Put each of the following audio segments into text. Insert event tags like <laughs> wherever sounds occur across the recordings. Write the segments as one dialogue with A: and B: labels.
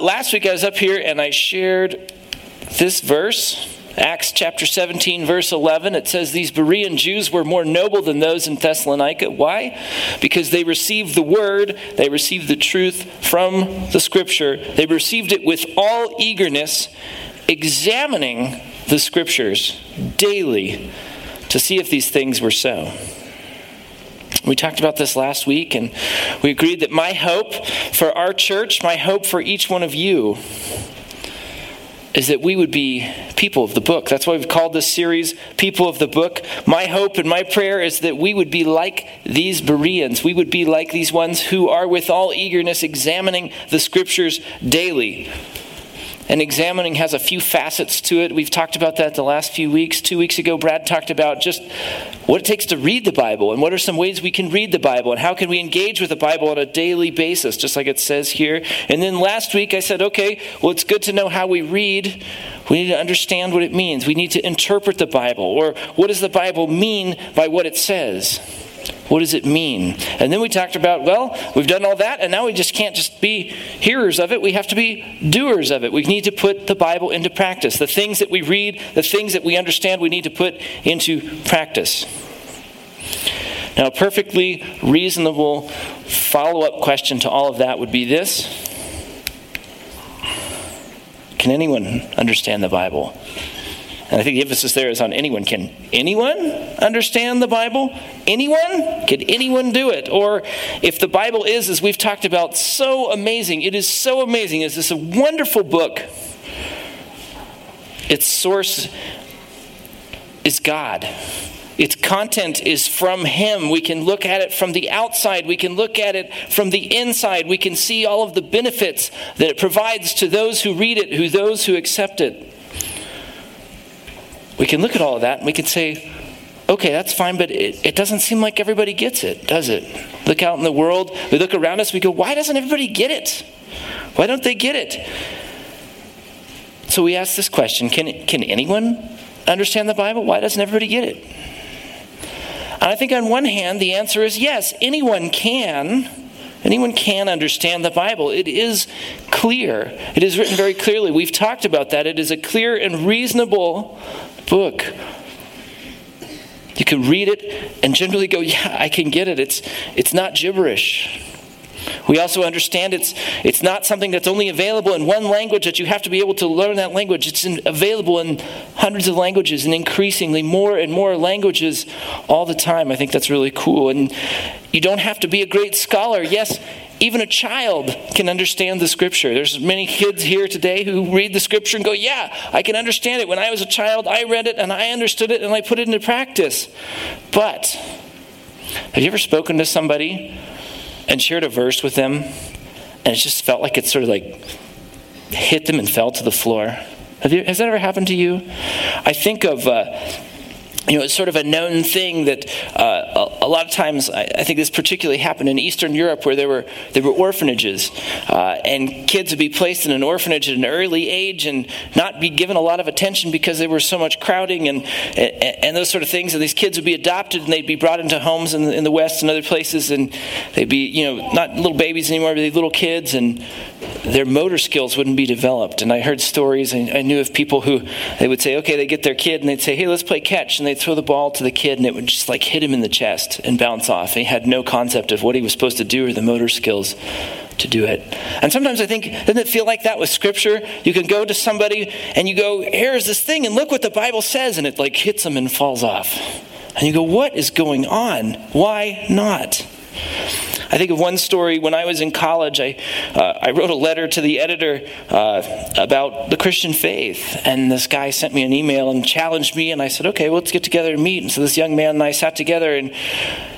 A: Last week I was up here and I shared this verse. Acts chapter 17, verse 11, it says, These Berean Jews were more noble than those in Thessalonica. Why? Because they received the word, they received the truth from the scripture, they received it with all eagerness, examining the scriptures daily to see if these things were so. We talked about this last week, and we agreed that my hope for our church, my hope for each one of you, is that we would be people of the book. That's why we've called this series People of the Book. My hope and my prayer is that we would be like these Bereans. We would be like these ones who are with all eagerness examining the scriptures daily. And examining has a few facets to it. We've talked about that the last few weeks. Two weeks ago, Brad talked about just what it takes to read the Bible and what are some ways we can read the Bible and how can we engage with the Bible on a daily basis, just like it says here. And then last week, I said, okay, well, it's good to know how we read. We need to understand what it means. We need to interpret the Bible, or what does the Bible mean by what it says? What does it mean? And then we talked about, well, we've done all that, and now we just can't just be hearers of it. We have to be doers of it. We need to put the Bible into practice. The things that we read, the things that we understand, we need to put into practice. Now, a perfectly reasonable follow up question to all of that would be this Can anyone understand the Bible? And I think the emphasis there is on anyone. Can anyone understand the Bible? Anyone? Can anyone do it? Or if the Bible is, as we've talked about, so amazing, it is so amazing, is this a wonderful book? Its source is God. Its content is from Him. We can look at it from the outside. We can look at it from the inside. We can see all of the benefits that it provides to those who read it, who those who accept it we can look at all of that and we can say, okay, that's fine, but it, it, doesn't seem like everybody gets it, does it? Look out in the world, we look around us, we go, why doesn't everybody get it? Why don't they get it? So we ask this question can, can anyone understand the Bible? Why doesn't everybody get it? And I think on one hand, the answer is yes, anyone can. Anyone can understand the Bible. It is clear. It is written very clearly. We've talked about that. It is a clear and reasonable book. You can read it and generally go, yeah, I can get it. It's, it's not gibberish. We also understand it's, it's not something that's only available in one language that you have to be able to learn that language. It's in, available in hundreds of languages and increasingly more and more languages all the time. I think that's really cool. And you don't have to be a great scholar. Yes, even a child can understand the scripture. There's many kids here today who read the scripture and go, Yeah, I can understand it. When I was a child, I read it and I understood it and I put it into practice. But have you ever spoken to somebody and shared a verse with them and it just felt like it sort of like hit them and fell to the floor? You, has that ever happened to you? I think of. Uh, you know, it's sort of a known thing that uh, a, a, lot of times, I, I, think this particularly happened in Eastern Europe where there were, there were orphanages. Uh, and kids would be placed in an orphanage at an early age and not be given a lot of attention because there was so much crowding and, and, and, those sort of things. And these kids would be adopted and they'd be brought into homes in, in the West and other places. And they'd be, you know, not little babies anymore, but little kids. And their motor skills wouldn't be developed. And I heard stories, and I knew of people who they would say, okay, they get their kid and they'd say, hey, let's play catch. And they'd throw the ball to the kid and it would just like hit him in the chest and bounce off. He had no concept of what he was supposed to do or the motor skills to do it. And sometimes I think, doesn't it feel like that with scripture? You can go to somebody and you go, here's this thing, and look what the Bible says, and it like hits them and falls off. And you go, what is going on? Why not? I think of one story when I was in college. I, uh, I wrote a letter to the editor uh, about the Christian faith, and this guy sent me an email and challenged me. And I said, "Okay, well, let's get together and meet." And so this young man and I sat together, and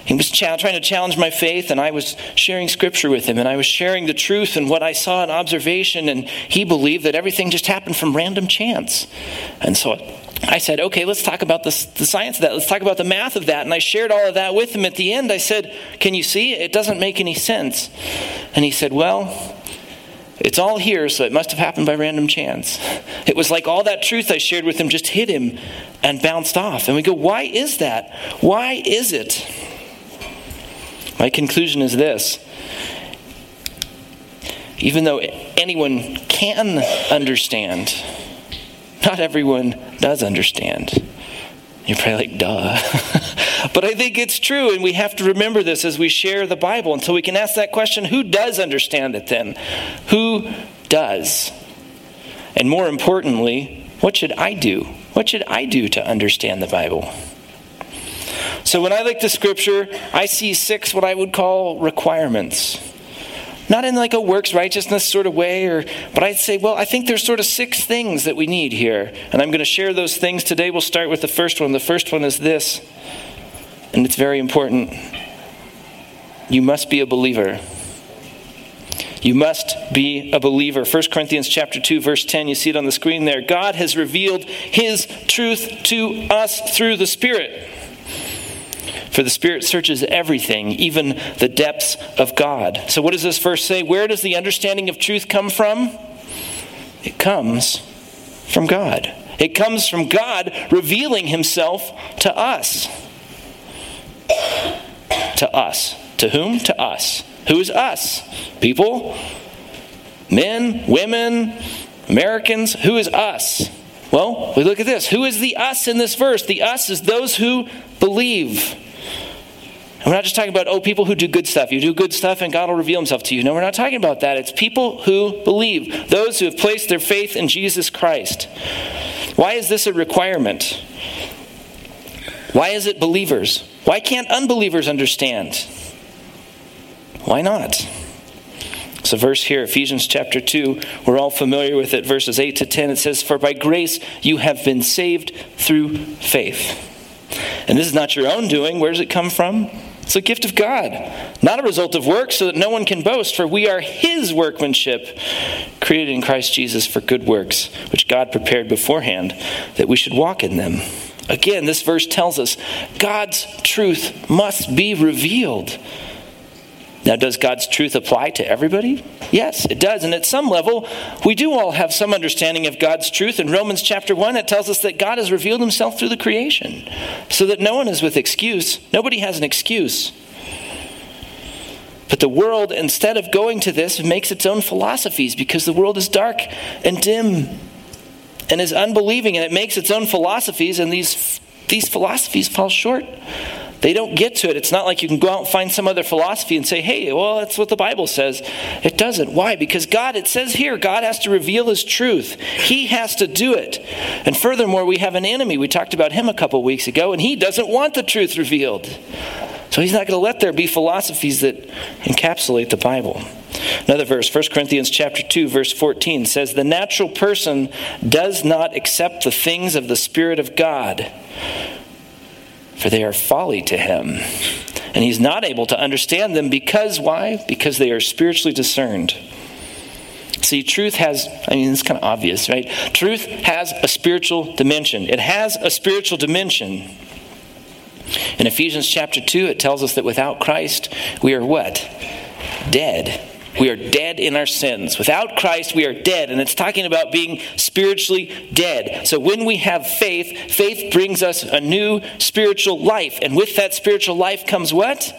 A: he was trying to challenge my faith, and I was sharing scripture with him, and I was sharing the truth and what I saw in observation, and he believed that everything just happened from random chance. And so said, okay, let's talk about the, the science of that. Let's talk about the math of that. And I shared all of that with him. At the end, I said, can you see? It doesn't make any sense. And he said, well, it's all here, so it must have happened by random chance. It was like all that truth I shared with him just hit him and bounced off. And we go, why is that? Why is it? My conclusion is this even though anyone can understand. Not everyone does understand. You're probably like, duh. <laughs> but I think it's true, and we have to remember this as we share the Bible. So we can ask that question who does understand it then? Who does? And more importantly, what should I do? What should I do to understand the Bible? So when I look to Scripture, I see six what I would call requirements. Not in like a works righteousness sort of way, or but I'd say, well, I think there's sort of six things that we need here. And I'm going to share those things today. We'll start with the first one. The first one is this, and it's very important. You must be a believer. You must be a believer. 1 Corinthians chapter 2 verse 10, you see it on the screen there. God has revealed his truth to us through the Spirit. For the Spirit searches everything, even the depths of God. So, what does this verse say? Where does the understanding of truth come from? It comes from God. It comes from God revealing Himself to us. To us. To whom? To us. Who is us? People? Men? Women? Americans? Who is us? Well, we look at this. Who is the us in this verse? The us is those who believe. And we're not just talking about, oh, people who do good stuff. You do good stuff and God will reveal himself to you. No, we're not talking about that. It's people who believe, those who have placed their faith in Jesus Christ. Why is this a requirement? Why is it believers? Why can't unbelievers understand? Why not? It's a verse here, Ephesians chapter 2. We're all familiar with it, verses 8 to 10. It says, For by grace you have been saved through faith. And this is not your own doing. Where does it come from? It's a gift of God, not a result of works, so that no one can boast, for we are His workmanship, created in Christ Jesus for good works, which God prepared beforehand that we should walk in them. Again, this verse tells us God's truth must be revealed. Now, does God's truth apply to everybody? Yes, it does. And at some level, we do all have some understanding of God's truth. In Romans chapter 1, it tells us that God has revealed himself through the creation so that no one is with excuse. Nobody has an excuse. But the world, instead of going to this, makes its own philosophies because the world is dark and dim and is unbelieving, and it makes its own philosophies, and these, these philosophies fall short they don't get to it. It's not like you can go out and find some other philosophy and say, hey, well, that's what the Bible says. It doesn't. Why? Because God, it says here, God has to reveal His truth. He has to do it. And furthermore, we have an enemy. We talked about him a couple weeks ago, and he doesn't want the truth revealed. So he's not going to let there be philosophies that encapsulate the Bible. Another verse, 1 Corinthians chapter 2 verse 14 says the natural person does not accept the things of the spirit of God for they are folly to him. And he's not able to understand them because, why? Because they are spiritually discerned. See, truth has, I mean, it's kind of obvious, right? Truth has a spiritual dimension. It has a spiritual dimension. In Ephesians chapter 2, it tells us that without Christ, we are what? Dead. We are dead in our sins. Without Christ, we are dead. And it's talking about being spiritually dead. So when we have faith, faith brings us a new spiritual life. And with that spiritual life comes what?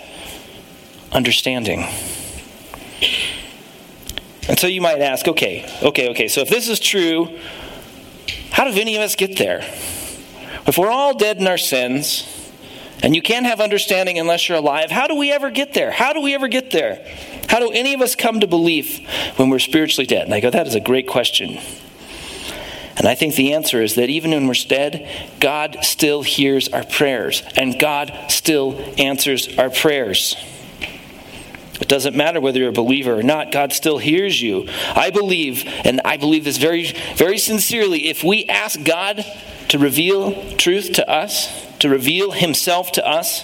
A: Understanding. And so you might ask, okay, okay, okay, so if this is true, how do any of us get there? If we're all dead in our sins, and you can't have understanding unless you're alive. How do we ever get there? How do we ever get there? How do any of us come to belief when we're spiritually dead? And I go, that is a great question. And I think the answer is that even when we're dead, God still hears our prayers, and God still answers our prayers. It doesn't matter whether you're a believer or not, God still hears you. I believe, and I believe this very, very sincerely, if we ask God to reveal truth to us, to reveal himself to us,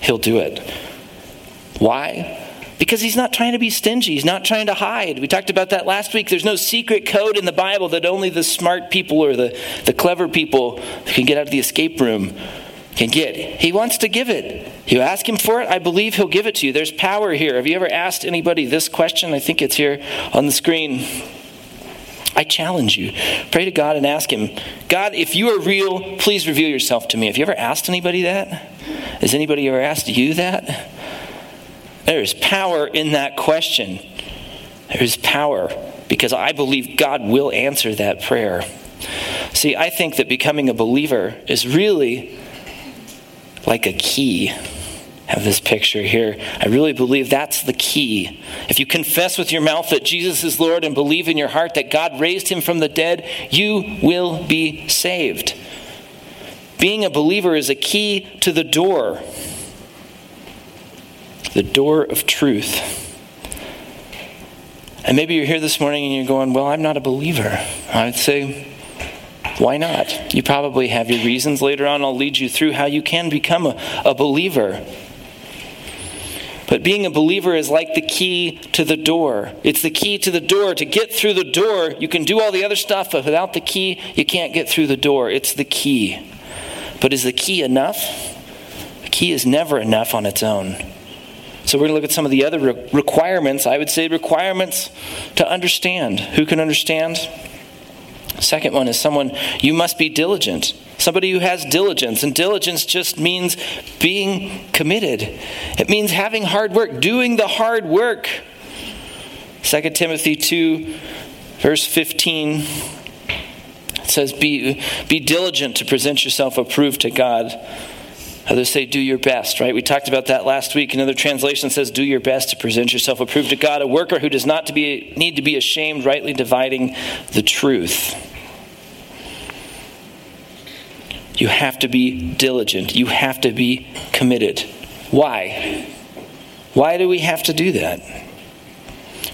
A: he'll do it. Why? Because he's not trying to be stingy. He's not trying to hide. We talked about that last week. There's no secret code in the Bible that only the smart people or the, the clever people can get out of the escape room can get. He wants to give it. You ask him for it, I believe he'll give it to you. There's power here. Have you ever asked anybody this question? I think it's here on the screen. I challenge you. Pray to God and ask Him, God, if you are real, please reveal yourself to me. Have you ever asked anybody that? Has anybody ever asked you that? There is power in that question. There is power. because I believe God will answer that prayer. See, I think that becoming a believer is really like a key have this picture here. I really believe that's the key. If you confess with your mouth that Jesus is Lord and believe in your heart that God raised him from the dead, you will be saved. Being a believer is a key to the door, the door of truth. And maybe you're here this morning and you're going, Well, I'm not a believer. I'd say, Why not? You probably have your reasons. Later on, I'll lead you through how you can become a, a believer. But being a believer is like the key to the door. It's the key to the door. To get through the door, you can do all the other stuff, but without the key, you can't get through the door. It's the key. But is the key enough? The key is never enough on its own. So we're going to look at some of the other requirements. I would say requirements to understand. Who can understand? Second one is someone, you must be diligent. Somebody who has diligence. And diligence just means being committed, it means having hard work, doing the hard work. 2 Timothy 2, verse 15 it says, be, be diligent to present yourself approved to God. Others say, do your best, right? We talked about that last week. Another translation says, do your best to present yourself approved to God, a worker who does not to be, need to be ashamed, rightly dividing the truth. You have to be diligent. You have to be committed. Why? Why do we have to do that?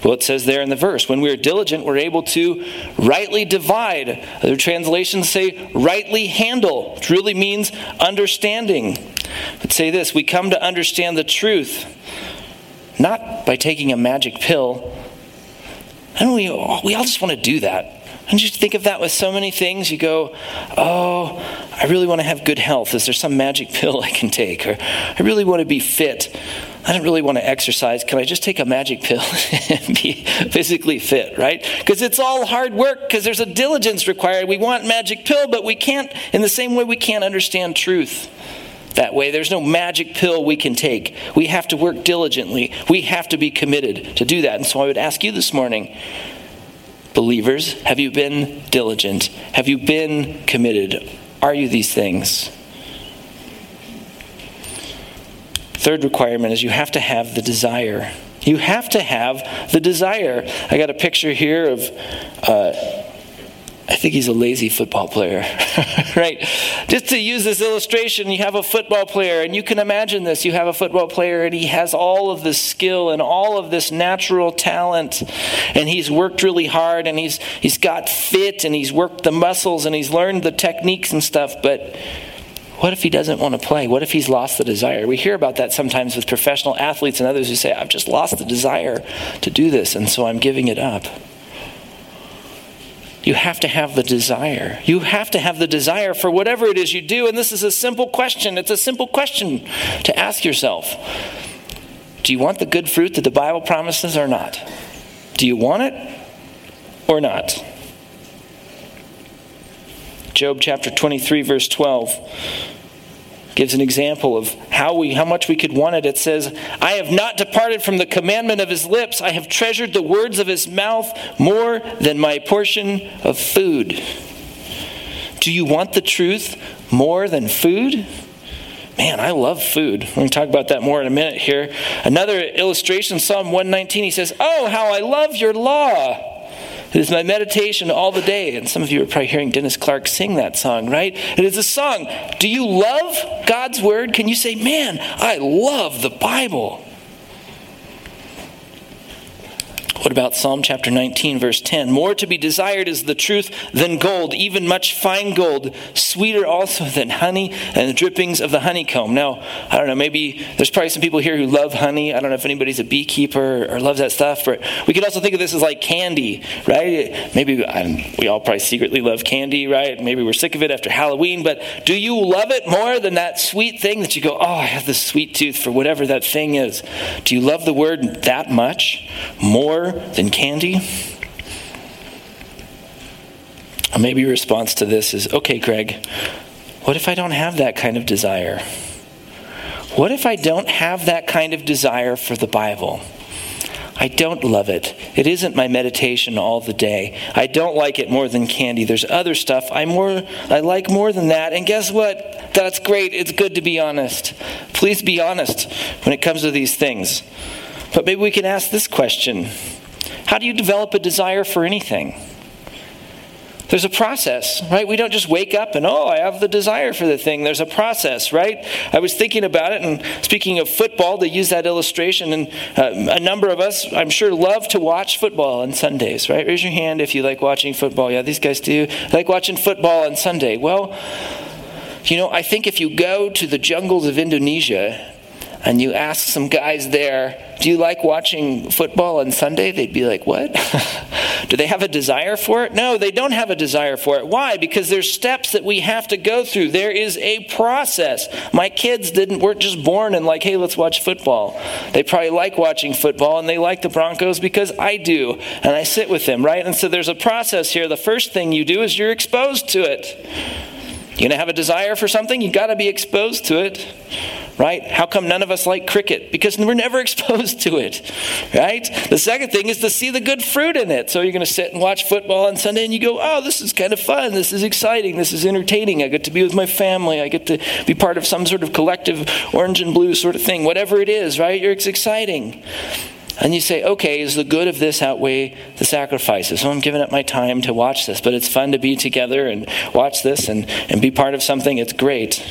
A: Well, it says there in the verse when we are diligent, we're able to rightly divide. Other translations say rightly handle, which really means understanding. But say this we come to understand the truth not by taking a magic pill. And we, we all just want to do that. And you think of that with so many things. You go, oh, I really want to have good health. Is there some magic <laughs> pill I can take? Or I really want to be fit. I don't really want to exercise. Can I just take a magic pill <laughs> and be physically fit, right? Because it's all hard work because there's a diligence required. We want magic pill, but we can't, in the same way, we can't understand truth that way. There's no magic pill we can take. We have to work diligently. We have to be committed to do that. And so I would ask you this morning Believers, have you been diligent? Have you been committed? Are you these things? Third requirement is you have to have the desire. You have to have the desire. I got a picture here of uh, I think he's a lazy football player, <laughs> right? Just to use this illustration, you have a football player, and you can imagine this. You have a football player, and he has all of this skill and all of this natural talent, and he's worked really hard, and he's, he's got fit, and he's worked the muscles, and he's learned the techniques and stuff, but what if he doesn't want to play? What if he's lost the desire? We hear about that sometimes with professional athletes and others who say, I've just lost the desire to do this, and so I'm giving it up. You have to have the desire. You have to have the desire for whatever it is you do. And this is a simple question. It's a simple question to ask yourself Do you want the good fruit that the Bible promises or not? Do you want it or not? Job chapter 23, verse 12 gives an example of how we how much we could want it. It says, "I have not departed from the commandment of his lips. I have treasured the words of his mouth more than my portion of food." Do you want the truth more than food? Man, I love food. We're going to talk about that more in a minute here. Another illustration, Psalm 119, he says, Oh, how I love your law. It is my meditation all the day. And some of you are probably hearing Dennis Clark sing that song, right? It is a song. Do you love God's word? Can you say, man, I love the Bible? What about Psalm chapter 19, verse 10? More to be desired is the truth than gold, even much fine gold, sweeter also than honey and the drippings of the honeycomb. Now, I don't know, maybe there's probably some people here who love honey. I don't know if anybody's a beekeeper or loves that stuff, but we could also think of this as like candy, right? Maybe we all probably secretly love candy, right? Maybe we're sick of it after Halloween, but do you love it more than that sweet thing that you go, oh, I have this sweet tooth for whatever that thing is? Do you love the word that much? More than candy? Or maybe your response to this is okay, Greg, what if I don't have that kind of desire? What if I don't have that kind of desire for the Bible? I don't love it. It isn't my meditation all the day. I don't like it more than candy. There's other stuff I more I like more than that. And guess what? That's great. It's good to be honest. Please be honest when it comes to these things. But maybe we can ask this question. How do you develop a desire for anything? There's a process, right? We don't just wake up and, oh, I have the desire for the thing. There's a process, right? I was thinking about it, and speaking of football, to use that illustration, and uh, a number of us, I'm sure, love to watch football on Sundays, right? Raise your hand if you like watching football. Yeah, these guys do. like watching football on Sunday. Well, you know, I think if you go to the jungles of Indonesia and you ask some guys there, do you like watching football on Sunday? They'd be like, what? <laughs> do they have a desire for it? No, they don't have a desire for it. Why? Because there's steps that we have to go through. There is a process. My kids didn't weren't just born and like, hey, let's watch football. They probably like watching football and they like the Broncos because I do. And I sit with them, right? And so there's a process here. The first thing you do is you're exposed to it. You're going to have a desire for something, you got to be exposed to it right? How come none of us like cricket? Because we're never <laughs> exposed to it, right? The second thing is to see the good fruit in it. So you're going to sit and watch football on Sunday and you go, oh, this is kind of fun. This is exciting. This is entertaining. I get to be with my family. I get to be part of some sort of collective orange and blue sort of thing. Whatever it is, right? It's exciting. And you say, okay, is the good of this outweigh the sacrifices? So I'm giving up my time to watch this, but it's fun to be together and watch this and, and be part of something. It's great.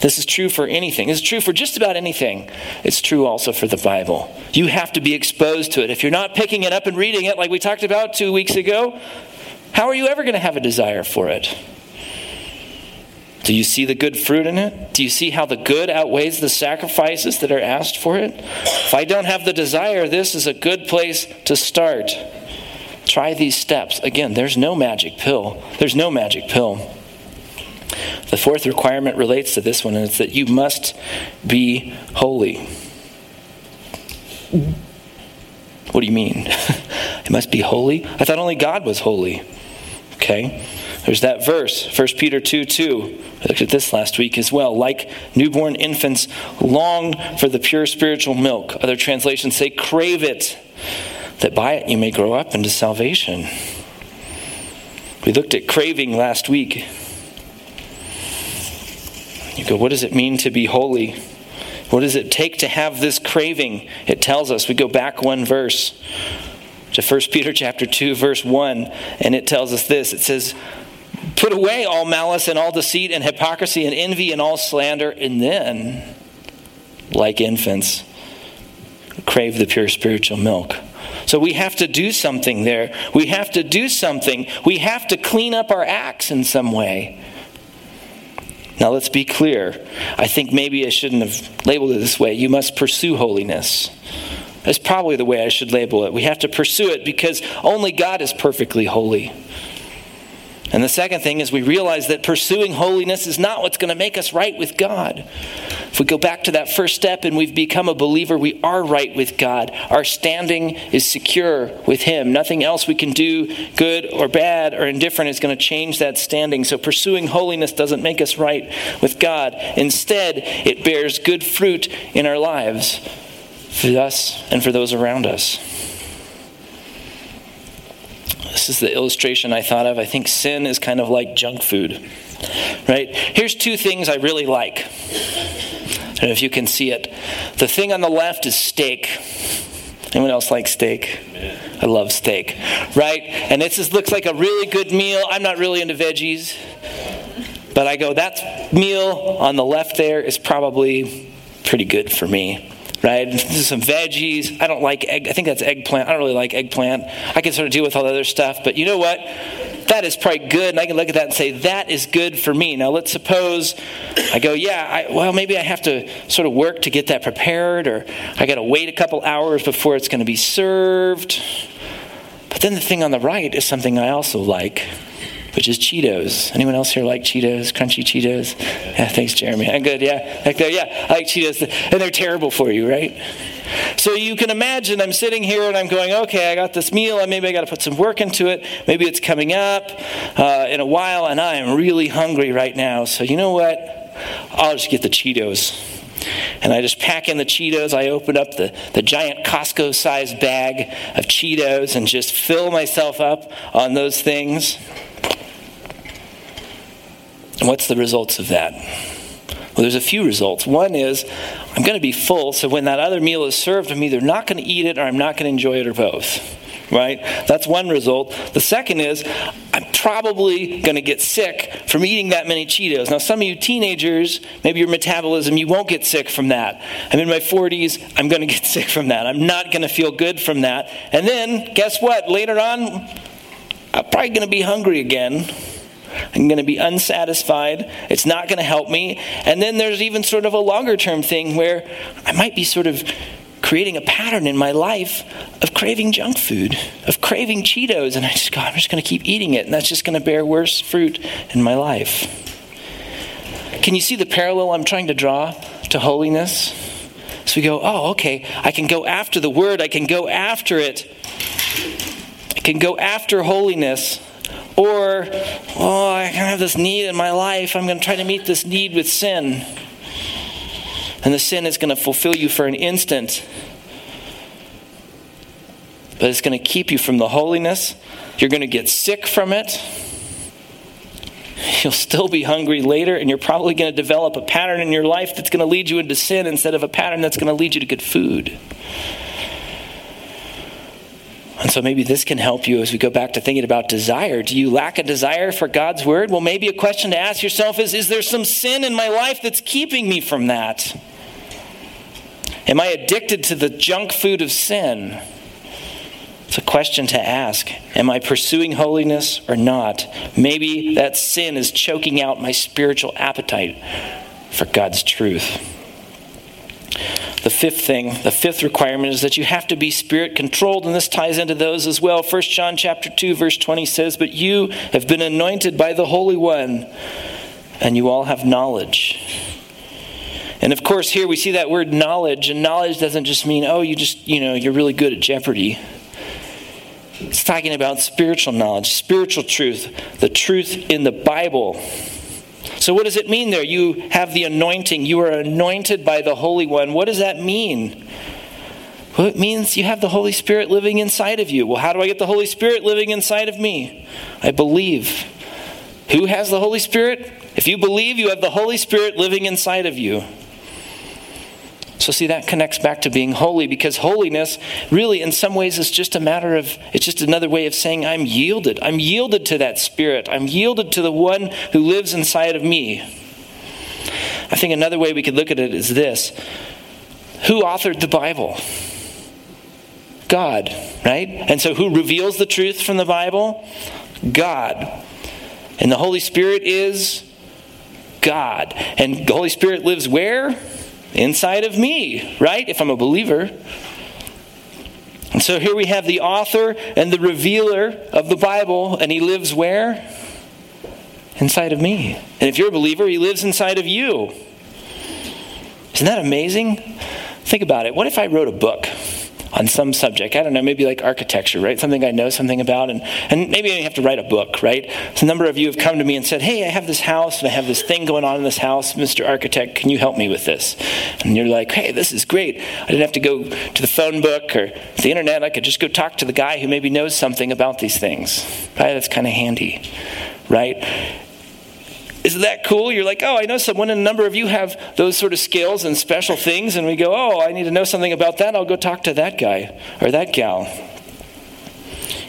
A: This is true for anything. It's true for just about anything. It's true also for the Bible. You have to be exposed to it. If you're not picking it up and reading it, like we talked about two weeks ago, how are you ever going to have a desire for it? Do you see the good fruit in it? Do you see how the good outweighs the sacrifices that are asked for it? If I don't have the desire, this is a good place to start. Try these steps. Again, there's no magic pill. There's no magic pill. The fourth requirement relates to this one, and it's that you must be holy. What do you mean? <laughs> it must be holy? I thought only God was holy. Okay. There's that verse, 1 Peter 2 2. I looked at this last week as well. Like newborn infants, long for the pure spiritual milk. Other translations say, crave it, that by it you may grow up into salvation. We looked at craving last week. You go, what does it mean to be holy? What does it take to have this craving? It tells us. We go back one verse to 1 Peter chapter 2 verse 1 and it tells us this. It says, "Put away all malice and all deceit and hypocrisy and envy and all slander and then like infants crave the pure spiritual milk." So we have to do something there. We have to do something. We have to clean up our acts in some way. Now, let's be clear. I think maybe I shouldn't have labeled it this way. You must pursue holiness. That's probably the way I should label it. We have to pursue it because only God is perfectly holy. And the second thing is we realize that pursuing holiness is not what's going to make us right with God. If we go back to that first step and we've become a believer, we are right with God. Our standing is secure with Him. Nothing else we can do, good or bad or indifferent, is going to change that standing. So pursuing holiness doesn't make us right with God. Instead, it bears good fruit in our lives for us and for those around us. This is the illustration I thought of. I think sin is kind of like junk food, right? Here's two things I really like. I don't know if you can see it. The thing on the left is steak. Anyone else like steak? I love steak, right? And this just looks like a really good meal. I'm not really into veggies, but I go, that meal on the left there is probably pretty good for me right? This is Some veggies. I don't like egg. I think that's eggplant. I don't really like eggplant. I can sort of deal with all the other stuff, but you know what? That is probably good, and I can look at that and say that is good for me. Now, let's suppose I go, yeah, I, well, maybe I have to sort of work to get that prepared, or I got to wait a couple hours before it's going to be served. But then the thing on the right is something I also like which is Cheetos. Anyone else here like Cheetos, crunchy Cheetos? Yeah, thanks, Jeremy. I'm good. Yeah, like yeah, I like Cheetos, and they're terrible for you, right? So you can imagine I'm sitting here and I'm going, okay, I got this meal, and maybe I got to put some work into it. Maybe it's coming up uh, in a while, and I am really hungry right now. So you know what? I'll just get the Cheetos. and I just pack in the Cheetos. I open up the, the giant Costco sized bag of Cheetos and just fill myself up on those things. And what's the results of that? Well, there's a few results. One is I'm going to be full, so when that other meal is served, I'm either not going to eat it or I'm not going to enjoy it or both. Right? That's one result. The second is I'm probably going to get sick from eating that many Cheetos. Now, some of you teenagers, maybe your metabolism, you won't get sick from that. I'm in my 40s, I'm going to get <laughs> sick from that. I'm not going to feel good from that. And then, guess what? Later on, I'm probably going to be hungry again I'm going to be unsatisfied. It's not going to help me. And then there's even sort of a longer term thing where I might be sort of creating a pattern in my life of craving junk food, of craving Cheetos. And I just go, I'm just going to keep eating it. And that's just going to bear worse fruit in my life. Can you see the parallel I'm trying to draw to holiness? So we go, oh, okay, I can go after the word, I can go after it. I can go after holiness or, oh, I kind of have this need in my life. I'm going to try to meet this need with sin. And the sin is going to fulfill you for an instant. But it's going to keep you from the holiness. You're going to get sick from it. <laughs> You'll still be hungry later, and you're probably going to develop a pattern in your life that's going to lead you into sin instead of a pattern that's going to lead you to good food. And so maybe this can help you as we go back to thinking about desire. Do you lack a desire for God's word? Well, maybe a question to ask yourself is Is there some sin in my life that's keeping me from that? Am I addicted to the junk food of sin? It's a question to ask. Am I pursuing holiness or not? Maybe that sin is choking out my spiritual appetite for God's truth. The fifth thing, the fifth requirement is that you have to be spirit controlled, and this ties into those as well. 1 John chapter 2, verse 20 says, But you have been anointed by the Holy One, and you all have knowledge. And of course, here we see that word knowledge, and knowledge doesn't just mean, oh, you just, you know, you're really good at Jeopardy. It's talking about spiritual knowledge, spiritual truth, the truth in the Bible. So, what does it mean there? You have the anointing. You are anointed by the Holy One. What does that mean? Well, it means you have the Holy Spirit living inside of you. Well, how do I get the Holy Spirit living inside of me? I believe. Who has the Holy Spirit? If you believe, you have the Holy Spirit living inside of you. So, see, that connects back to being holy because holiness really, in some ways, is just a matter of, it's just another way of saying, I'm yielded. I'm yielded to that Spirit. I'm yielded to the one who lives inside of me. I think another way we could look at it is this Who authored the Bible? God, right? And so, who reveals the truth from the Bible? God. And the Holy Spirit is God. And the Holy Spirit lives where? Inside of me, right? If I'm a believer. And so here we have the author and the revealer of the Bible, and he lives where? Inside of me. And if you're a believer, he lives inside of you. Isn't that amazing? Think about it. What if I wrote a book? On some subject. I don't know, maybe like architecture, right? Something I know something about, and, and maybe I have to write a book, right? So a number of you have come to me and said, Hey, I have this house and I have this thing going on in this house. Mr. Architect, can you help me with this? And you're like, Hey, this is great. I didn't have to go to the phone book or the internet. I could just go talk to the guy who maybe knows something about these things. Right? That's kind of handy, right? Isn't that cool? You're like, oh, I know someone, and a number of you have those sort of skills and special things, and we go, oh, I need to know something about that. I'll go talk to that guy or that gal.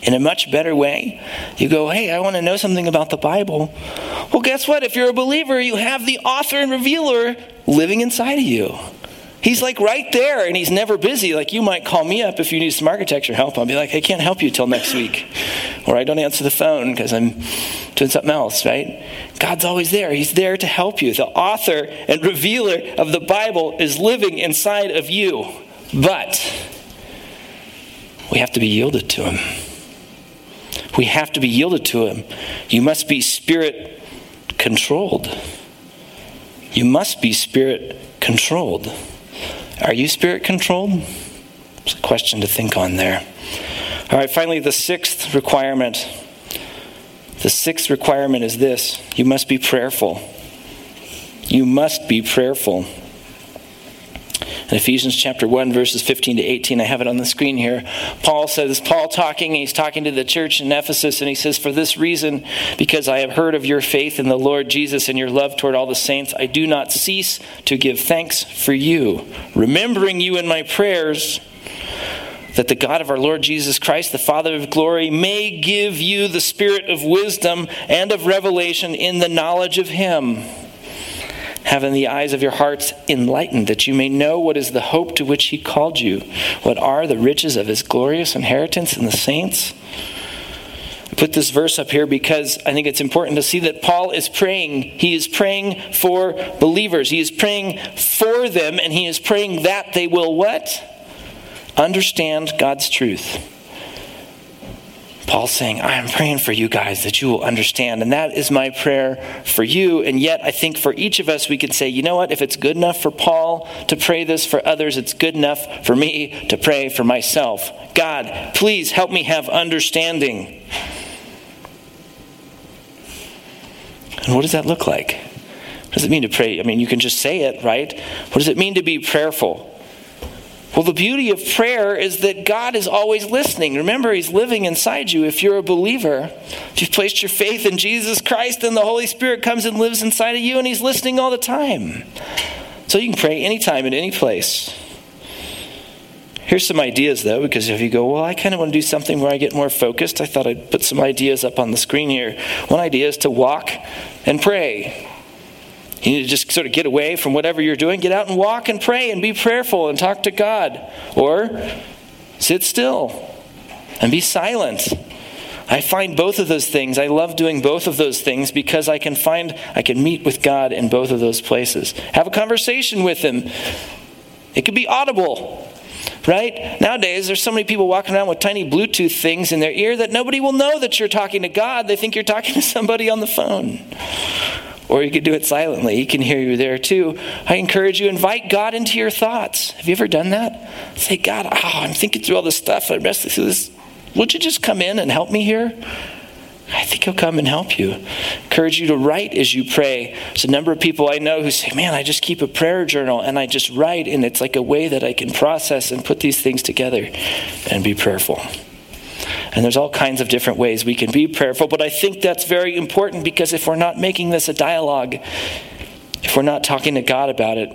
A: In a much better way, you go, hey, I want to know something about the Bible. Well, guess what? If you're a believer, you have the author and revealer living inside of you. He's like right there and he's never busy. Like you might call me up if you need some architecture help. I'll be like, I can't help you till next week. Or I don't answer the phone because I'm doing something else, right? God's always there. He's there to help you. The author and revealer of the Bible is living inside of you. But we have to be yielded to him. We have to be yielded to him. You must be spirit controlled. You must be spirit controlled. Are you spirit controlled? It's a question to think on there. All right, finally, the sixth requirement. The sixth requirement is this you must be prayerful. You must be prayerful. In Ephesians chapter 1, verses 15 to 18, I have it on the screen here. Paul says, Paul talking, he's talking to the church in Ephesus, and he says, For this reason, because I have heard of your faith in the Lord Jesus and your love toward all the saints, I do not cease to give thanks for you, remembering you in my prayers that the God of our Lord Jesus Christ, the Father of glory, may give you the spirit of wisdom and of revelation in the knowledge of Him, having the eyes of your hearts enlightened, that you may know what is the hope to which He called you, what are the riches of His glorious inheritance in the saints. I put this verse up here because I think it's important to see that Paul is praying. He is praying for believers. He is praying for them, and he is praying that they will what? understand God's truth. Paul's saying, I am praying for you guys that you will understand. And that is my prayer for you. And yet, I think for each of us, we can say, you know what? If it's good enough for Paul to pray this for others, it's good enough for me to pray for myself. God, please help me have understanding. And what does that look like? What does it mean to pray? I mean, you can just say it, right? What does it mean to be prayerful? Well, the beauty of prayer is that God is always listening. Remember, He's living inside you. If you're a believer, if you've placed your faith in Jesus Christ, then the Holy Spirit comes and lives inside of you, and He's listening all the time. So you can pray anytime in any place. Here's some ideas, though, because if you go, well, I kind of want to do something where I get more focused, I thought I'd put some ideas up on the screen here. One idea is to walk and pray. You need to just sort of get away from whatever you're doing, get out and walk and pray and be prayerful and talk to God. Or sit still and be silent. I find both of those things. I love doing both of those things because I can find, I can meet with God in both of those places. Have a conversation with Him. It could be audible, right? Nowadays, there's so many people walking around with tiny Bluetooth things in their ear that nobody will know that you're talking to God. They think you're talking to somebody on the phone. Or you could do it silently. He can hear you there too. I encourage you, invite God into your thoughts. Have you ever done that? Say, God, oh, I'm thinking through all this stuff. I'm wrestling through this. Would you just come in and help me here? I think he'll come and help you. Encourage you to write as you pray. There's a number of people I know who say, Man, I just keep a prayer journal and I just write, and it's like a way that I can process and put these things together and be prayerful. And there's all kinds of different ways we can be prayerful, but I think that's very important because if we're not making this a dialogue, if we're not talking to God about it,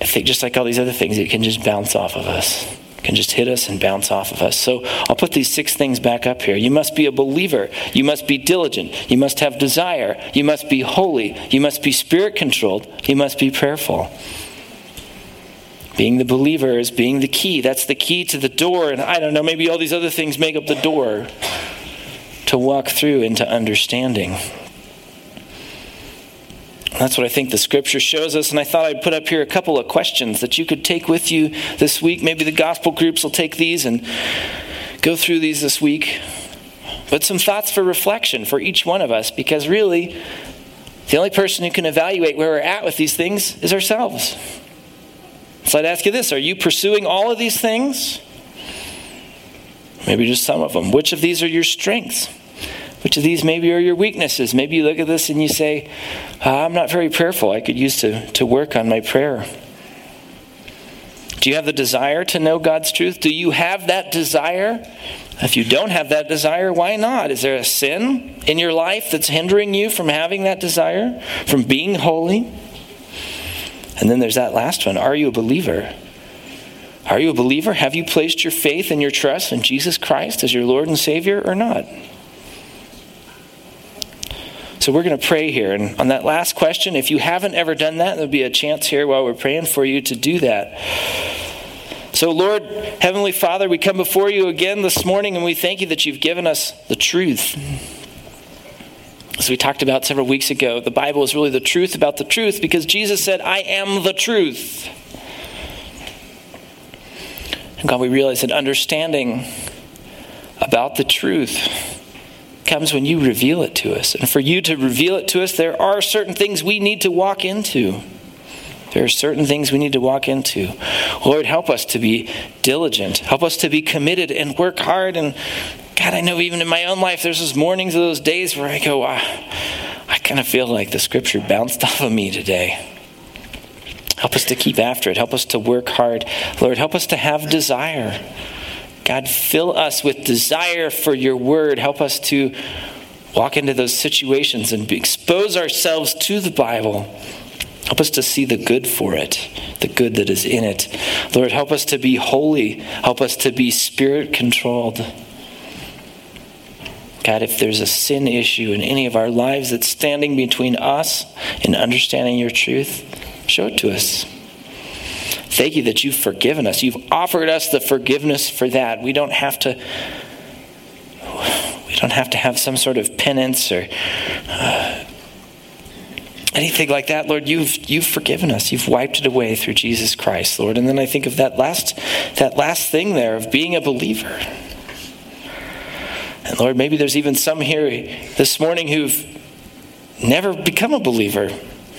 A: I think just like all these other things, it can just bounce off of us. Can just hit us and bounce off of us. So I'll put these six things back up here. You must be a believer. You must be diligent. You must have desire. You must be holy. You must be spirit controlled. You must be prayerful. Being the believer is being the key. That's the key to the door. And I don't know, maybe all these other things make up the door to walk through into understanding. That's what I think the scripture shows us. And I thought I'd put up here a couple of questions that you could take with you this week. Maybe the gospel groups will take these and go through these this week. But some thoughts for reflection for each one of us, because really, the only person who can evaluate where we're at with these things is ourselves. So I'd ask you this Are you pursuing all of these things? Maybe just some of them. Which of these are your strengths? Which of these maybe are your weaknesses? Maybe you look at this and you say, ah, I'm not very prayerful. I could use to, to work on my prayer. Do you have the desire to know God's truth? Do you have that desire? If you don't have that desire, why not? Is there a sin in your life that's hindering you from having that desire, from being holy? And then there's that last one Are you a believer? Are you a believer? Have you placed your faith and your trust in Jesus Christ as your Lord and Savior or not? So we're going to pray here. And on that last question, if you haven't ever done that, there'll be a chance here while we're praying for you to do that. So, Lord, Heavenly Father, we come before you again this morning and we thank you that you've given us the truth. As we talked about several weeks ago, the Bible is really the truth about the truth because Jesus said, I am the truth. And God, we realize that understanding about the truth comes when you reveal it to us. And for you to reveal it to us, there are certain things we need to walk into. There are certain things we need to walk into. Lord, help us to be diligent. Help us to be committed and work hard and God, I know even in my own life, there's those mornings of those days where I go, ah, I kind of feel like the scripture bounced <laughs> off of me today. Help us to keep after it. Help us to work hard. Lord, help us to have desire. God, fill us with desire for your word. Help us to walk into those situations and expose ourselves to the Bible. Help us to see the good for it, the good that is in it. Lord, help us to be holy. Help us to be spirit controlled. God, if there's a sin issue in any of our lives that's standing between us and understanding your truth, show it to us. Thank you that you've forgiven us. You've offered us the forgiveness for that. We don't have to we don't have to have some sort of penance or uh, anything like that, Lord. You've you've forgiven us. You've wiped it away through Jesus Christ, Lord. And then I think of that last that last thing there of being a believer. And Lord, maybe there's even some here this morning who've never become a believer,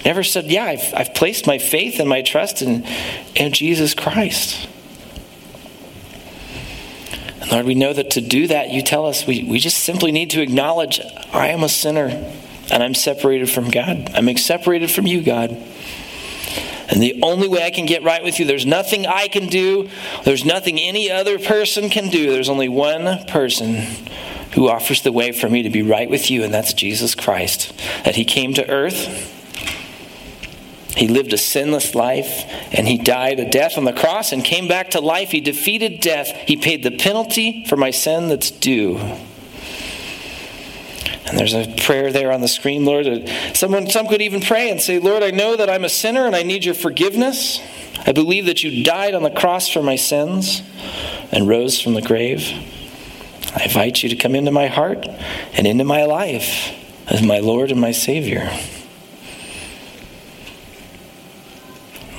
A: never said, Yeah, I've, I've placed my faith and my trust in, in Jesus Christ. And Lord, we know that to do that, you tell us we, we just simply need to acknowledge I am a sinner and I'm separated from God. I'm separated from you, God. And the only way I can get right with you, there's nothing I can do, there's nothing any other person can do. There's only one person who offers the way for me to be right with you, and that's Jesus Christ. That he came to earth, he lived a sinless life, and he died a death on the cross and came back to life. He defeated death, he paid the penalty for my sin that's due. And there's a prayer there on the screen, Lord. Someone, some could even pray and say, Lord, I know that I'm a sinner and I need your forgiveness. I believe that you died on the cross for my sins and rose from the grave. I invite you to come into my heart and into my life as my Lord and my Savior.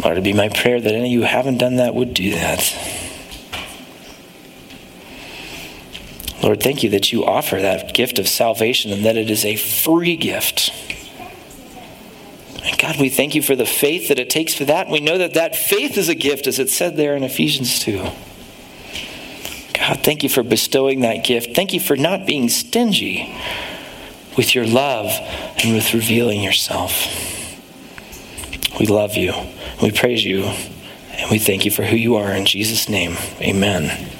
A: Lord, it'd be my prayer that any of you who haven't done that would do that. Lord, thank you that you offer that gift of salvation and that it is a free gift. And God, we thank you for the faith that it takes for that. We know that that faith is a gift, as it said there in Ephesians 2. God, thank you for bestowing that gift. Thank you for not being stingy with your love and with revealing yourself. We love you. We praise you. And we thank you for who you are. In Jesus' name, amen.